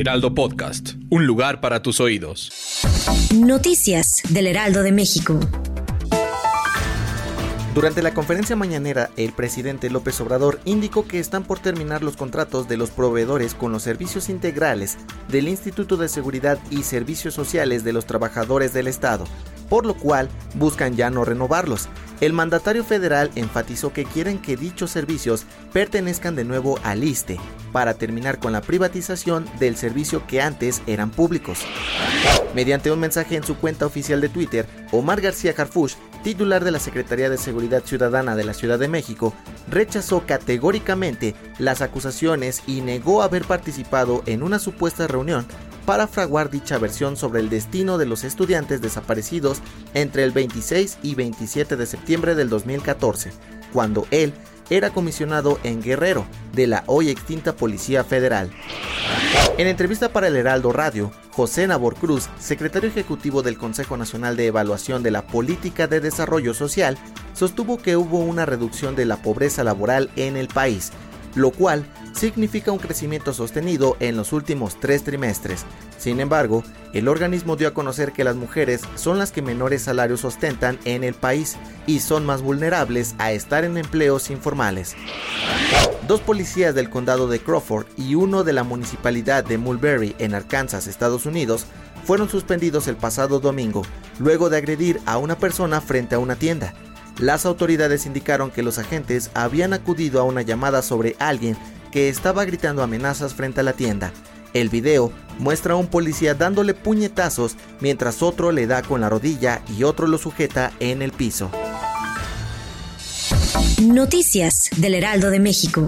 Heraldo Podcast, un lugar para tus oídos. Noticias del Heraldo de México. Durante la conferencia mañanera, el presidente López Obrador indicó que están por terminar los contratos de los proveedores con los servicios integrales del Instituto de Seguridad y Servicios Sociales de los Trabajadores del Estado, por lo cual buscan ya no renovarlos. El mandatario federal enfatizó que quieren que dichos servicios pertenezcan de nuevo al ISTE para terminar con la privatización del servicio que antes eran públicos. Mediante un mensaje en su cuenta oficial de Twitter, Omar García Harfush titular de la Secretaría de Seguridad Ciudadana de la Ciudad de México, rechazó categóricamente las acusaciones y negó haber participado en una supuesta reunión para fraguar dicha versión sobre el destino de los estudiantes desaparecidos entre el 26 y 27 de septiembre del 2014, cuando él era comisionado en Guerrero de la hoy extinta Policía Federal. En entrevista para el Heraldo Radio, José Nabor Cruz, secretario ejecutivo del Consejo Nacional de Evaluación de la Política de Desarrollo Social, sostuvo que hubo una reducción de la pobreza laboral en el país, lo cual significa un crecimiento sostenido en los últimos tres trimestres. Sin embargo, el organismo dio a conocer que las mujeres son las que menores salarios ostentan en el país y son más vulnerables a estar en empleos informales. Dos policías del condado de Crawford y uno de la municipalidad de Mulberry en Arkansas, Estados Unidos, fueron suspendidos el pasado domingo, luego de agredir a una persona frente a una tienda. Las autoridades indicaron que los agentes habían acudido a una llamada sobre alguien que estaba gritando amenazas frente a la tienda. El video muestra a un policía dándole puñetazos mientras otro le da con la rodilla y otro lo sujeta en el piso. Noticias del Heraldo de México.